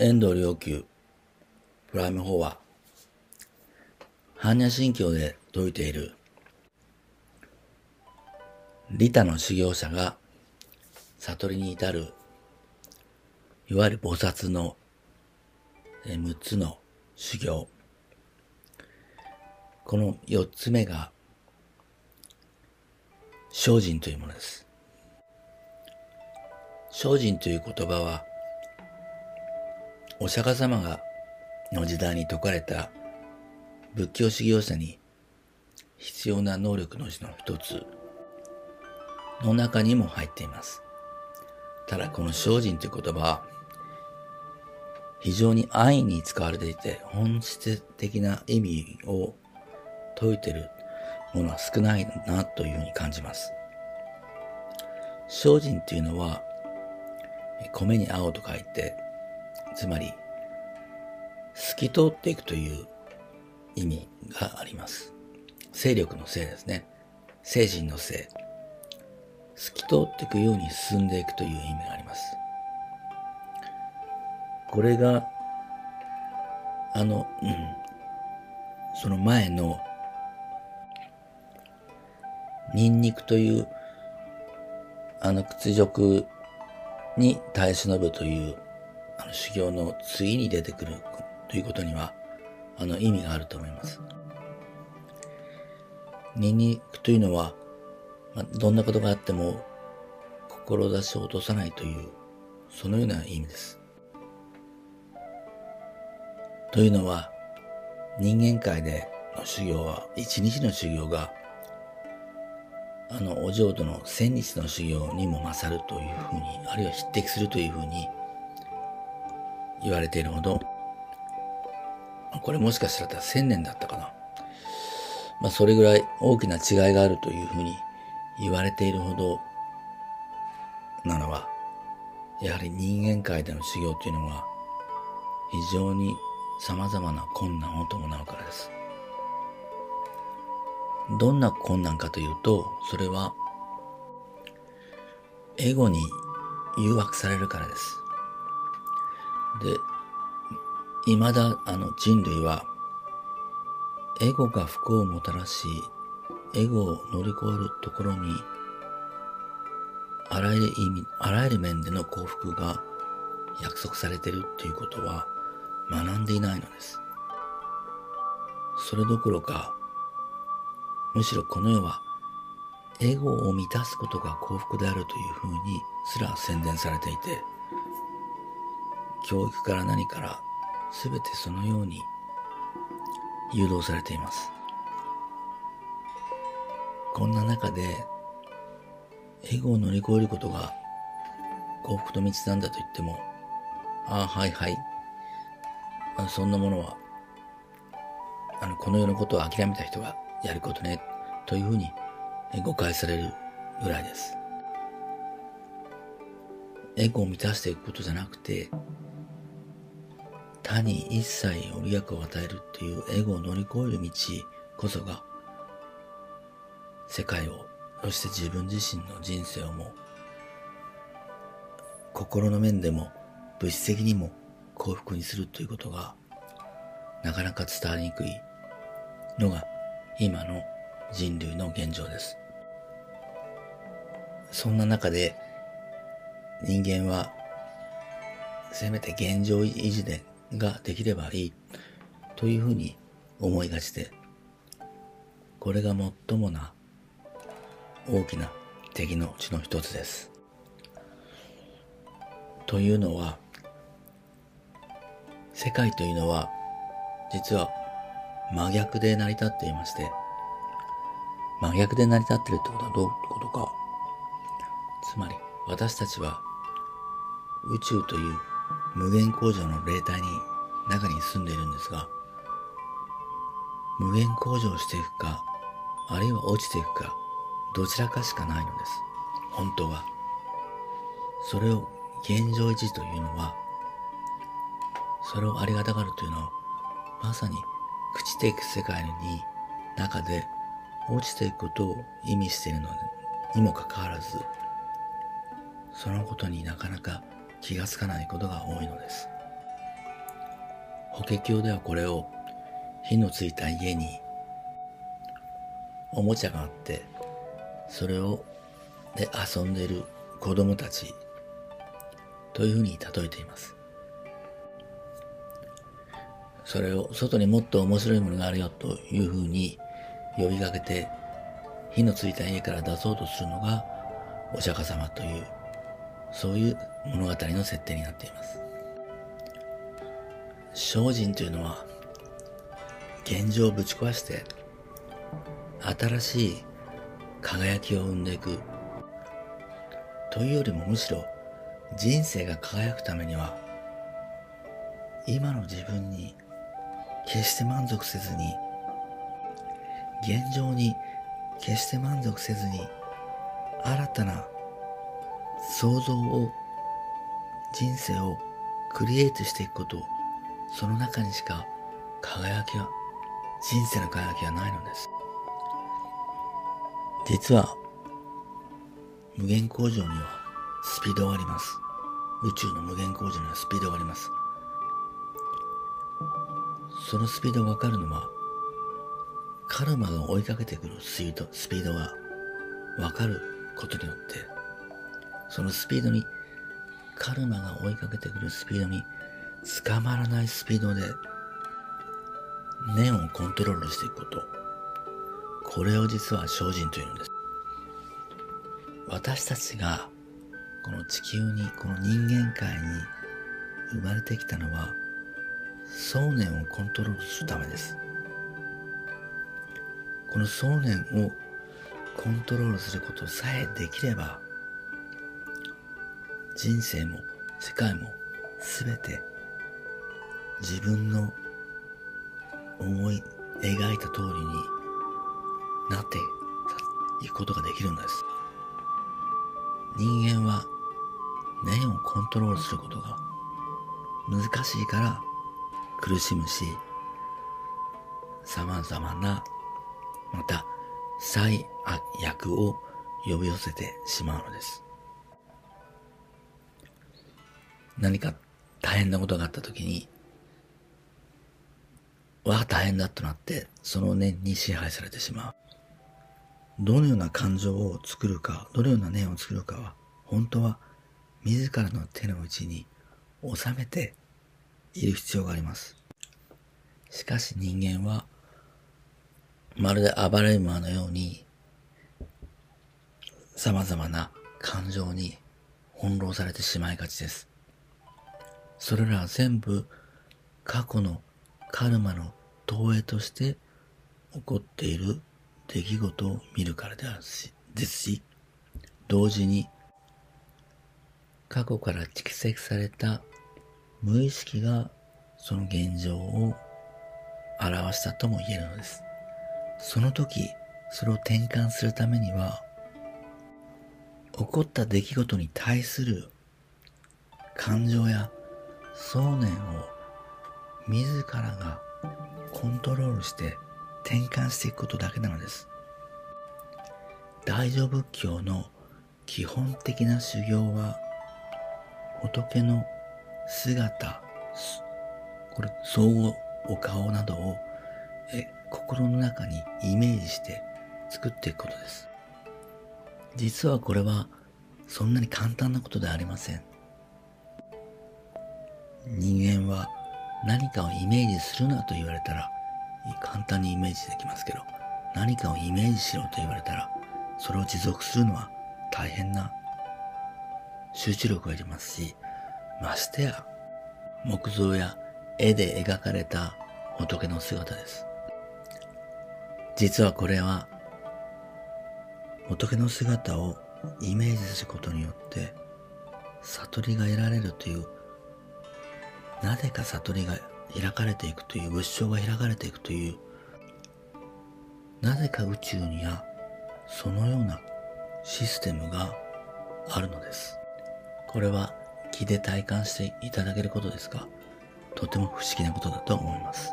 遠藤良久プライム4は般若心経で説いている。利他の修行者が悟りに至るいわゆる菩薩の6つの修行。この4つ目が精進というものです。精進という言葉はお釈迦様がの時代に説かれた仏教修行者に必要な能力のうちの一つの中にも入っています。ただこの精進という言葉は非常に安易に使われていて本質的な意味を説いているものは少ないなというふうに感じます。精進というのは米に青と書いてつまり、透き通っていくという意味があります。勢力のせいですね。精神のせい。透き通っていくように進んでいくという意味があります。これが、あの、うん、その前の、ニンニクという、あの屈辱に耐え忍ぶというあの修行の次に出てくるということには、あの意味があると思います。ニンニクというのは、まあ、どんなことがあっても、志を落とさないという、そのような意味です。というのは、人間界での修行は、一日の修行が、あの、お浄土の千日の修行にも勝るというふうに、あるいは匹敵するというふうに言われているほど、これもしかしたら千年だったかな。まあそれぐらい大きな違いがあるというふうに言われているほどなのは、やはり人間界での修行というのは非常に様々な困難を伴うからです。どんな困難かというと、それはエゴに誘惑されるからです。で、未だあの人類は、エゴが不幸をもたらし、エゴを乗り越えるところに、あらゆる意味、あらゆる面での幸福が約束されているということは学んでいないのです。それどころか、むしろこの世はエゴを満たすことが幸福であるというふうにすら宣伝されていて、教育から何から全てそのように誘導されています。こんな中で、エゴを乗り越えることが幸福と道なんだと言っても、ああ、はいはい。あそんなものは、あの、この世のことを諦めた人がやることね、というふうに誤解されるぐらいです。エゴを満たしていくことじゃなくて、他に一切ご利益を与えるっていうエゴを乗り越える道こそが、世界を、そして自分自身の人生をも、心の面でも物質的にも幸福にするということが、なかなか伝わりにくいのが今の人類の現状です。そんな中で人間はせめて現状維持でができればいいというふうに思いがちで、これが最もな大きな敵のうちの一つです。というのは、世界というのは実は真逆で成り立っていまして、真逆で成り立ってるってことはどういうことか。つまり私たちは宇宙という無限工場の霊体に中に住んでいるんですが、無限工場していくか、あるいは落ちていくか、どちらかしかないのです。本当は。それを現状維持というのは、それをありがたがるというのは、まさに朽ちていく世界に中で落ちていくことを意味しているのにもかかわらず、そのことになかなか気がつかないことが多いのです。法華経ではこれを火のついた家におもちゃがあってそれをで遊んでいる子供たちというふうに例えていますそれを外にもっと面白いものがあるよというふうに呼びかけて火のついた家から出そうとするのがお釈迦様というそういう物語の設定になっています。精進というのは現状をぶち壊して新しい輝きを生んでいく。というよりもむしろ人生が輝くためには今の自分に決して満足せずに現状に決して満足せずに新たな想像を人生をクリエイトしていくことその中にしか輝きは人生の輝きはないのです。実は無限工場にはスピードがあります。宇宙の無限工場にはスピードがあります。そのスピードがわかるのはカルマが追いかけてくるスピードスピードがわかることによってそのスピードにカルマが追いかけてくるスピードに捕まらないスピードで念をコントロールしていくこと。これを実は精進というのです。私たちがこの地球にこの人間界に生まれてきたのは想念をコントロールするためです。この想念をコントロールすることさえできれば人生も世界も全て自分の思い描いた通りになっていくことができるんです。人間は念をコントロールすることが難しいから苦しむし、様々な、また最悪を呼び寄せてしまうのです。何か大変なことがあった時に、わあ大変だとなって、その念に支配されてしまう。どのような感情を作るか、どのような念を作るかは、本当は自らの手の内に収めている必要があります。しかし人間は、まるで暴れ馬のように、様々な感情に翻弄されてしまいがちです。それらは全部過去のカルマの投影として起こっている出来事を見るからであるし、ですし、同時に過去から蓄積された無意識がその現状を表したとも言えるのです。その時、それを転換するためには、起こった出来事に対する感情や想念を自らがコントロールして転換していくことだけなのです。大乗仏教の基本的な修行は仏の姿、これ、相互お顔などをえ心の中にイメージして作っていくことです。実はこれはそんなに簡単なことではありません。人間は何かをイメージするなと言われたら簡単にイメージできますけど何かをイメージしろと言われたらそれを持続するのは大変な集中力がいりますしましてや木造や絵で描かれた仏の姿です。実はこれは仏の姿をイメージすることによって悟りが得られるというなぜか悟りが開かれていくという仏性が開かれていくというなぜか宇宙にはそのようなシステムがあるのです。これは気で体感していただけることですが、とても不思議なことだと思います。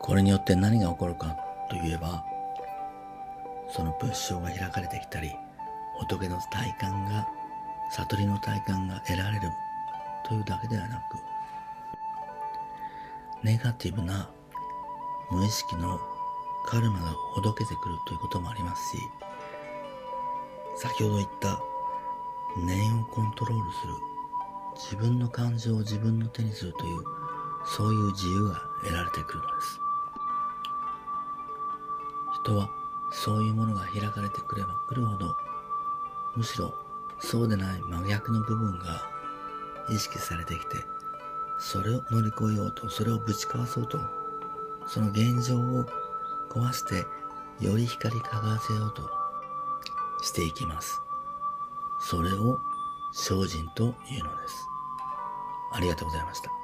これによって何が起こるかといえば、その仏性が開かれてきたり、仏の体感が、悟りの体感が得られるというだけではなく、ネガティブな無意識のカルマがほどけてくるということもありますし、先ほど言った念をコントロールする自分の感情を自分の手にするというそういう自由が得られてくるのです。人はそういうものが開かれてくればくるほどむしろそうでない真逆の部分が意識されてきてそれを乗り越えようとそれをぶちかわそうとその現状を壊してより光り輝かせようとしていきます。それを精進というのです。ありがとうございました。